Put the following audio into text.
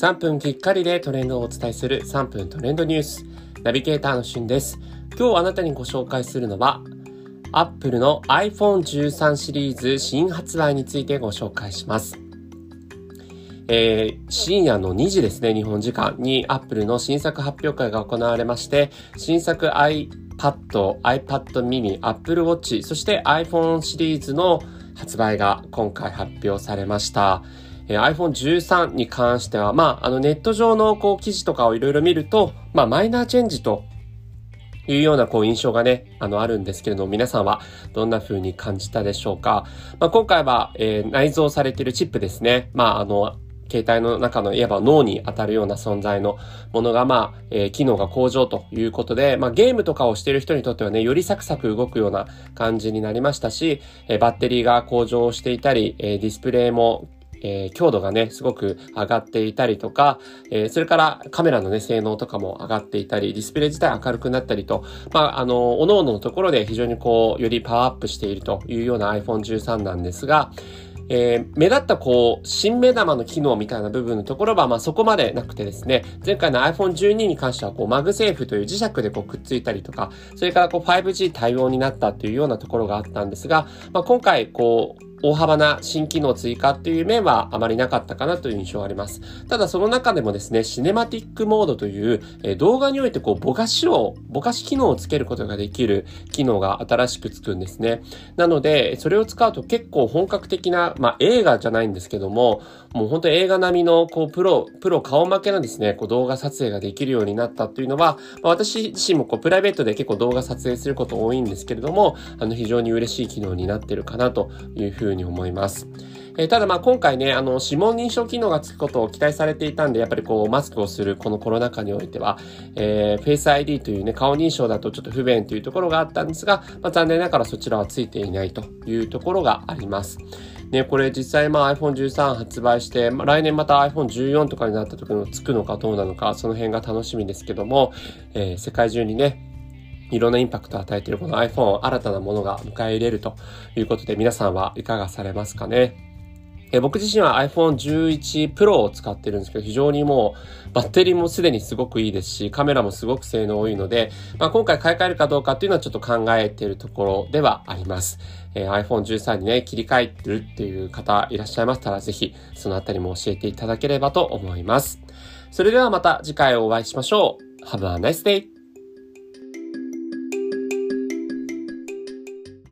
3分きっかりでトレンドをお伝えする3分トレンドニュース。ナビゲーターのしゅんです。今日あなたにご紹介するのは、Apple の iPhone13 シリーズ新発売についてご紹介します。えー、深夜の2時ですね、日本時間に Apple の新作発表会が行われまして、新作 iPad、iPad mini、Apple Watch、そして iPhone シリーズの発売が今回発表されました。えー、iPhone 13に関しては、まあ、あのネット上のこう記事とかをいろいろ見ると、まあ、マイナーチェンジというようなこう印象がね、あのあるんですけれども、皆さんはどんな風に感じたでしょうか？まあ、今回は、えー、内蔵されているチップですね。まあ、あの、携帯の中のいわば脳に当たるような存在のものが、まあ、えー、機能が向上ということで、まあ、ゲームとかをしている人にとってはね、よりサクサク動くような感じになりましたし、えー、バッテリーが向上していたり、えー、ディスプレイもえー、強度がね、すごく上がっていたりとか、えー、それからカメラのね、性能とかも上がっていたり、ディスプレイ自体明るくなったりと、まあ、あの、各々のところで非常にこう、よりパワーアップしているというような iPhone 13なんですが、えー、目立ったこう、新目玉の機能みたいな部分のところは、まあそこまでなくてですね、前回の iPhone 12に関しては、こう、 MagSafe という磁石でこうくっついたりとか、それからこう 5G 対応になったというようなところがあったんですが、まあ今回こう、大幅な新機能追加っていう面はあまりなかったかなという印象があります。ただその中でもですね、シネマティックモードという、え動画においてこうぼかしを、ぼかし機能をつけることができる機能が新しくつくんですね。なので、それを使うと結構本格的な、まあ映画じゃないんですけども、もう本当映画並みのこうプロ、プロ顔負けのですね、こう動画撮影ができるようになったっていうのは、まあ、私自身もこうプライベートで結構動画撮影すること多いんですけれども、あの非常に嬉しい機能になってるかなというふううに思います。えー、ただまあ今回ね、あの、指紋認証機能がつくことを期待されていたんで、やっぱりこう、マスクをするこのコロナ禍においては、えー、Face ID というね、顔認証だとちょっと不便というところがあったんですが、まあ、残念ながらそちらはついていないというところがあります。ね、これ実際まあ iPhone 13発売して、まあ、来年また iPhone 14とかになった時につくのかどうなのか、その辺が楽しみですけども、えー、世界中にね、いろんなインパクトを与えているこの iPhone、新たなものが迎え入れるということで、皆さんはいかがされますかね？え僕自身は iPhone 11 Pro を使ってるんですけど、非常にもうバッテリーもすでにすごくいいですし、カメラもすごく性能多いので、まあ、今回買い替えるかどうかっていうのはちょっと考えているところではあります。えー、iPhone 13にね、切り替えてるっていう方いらっしゃいましたら、ぜひそのあたりも教えていただければと思います。それではまた次回お会いしましょう。Have a nice day!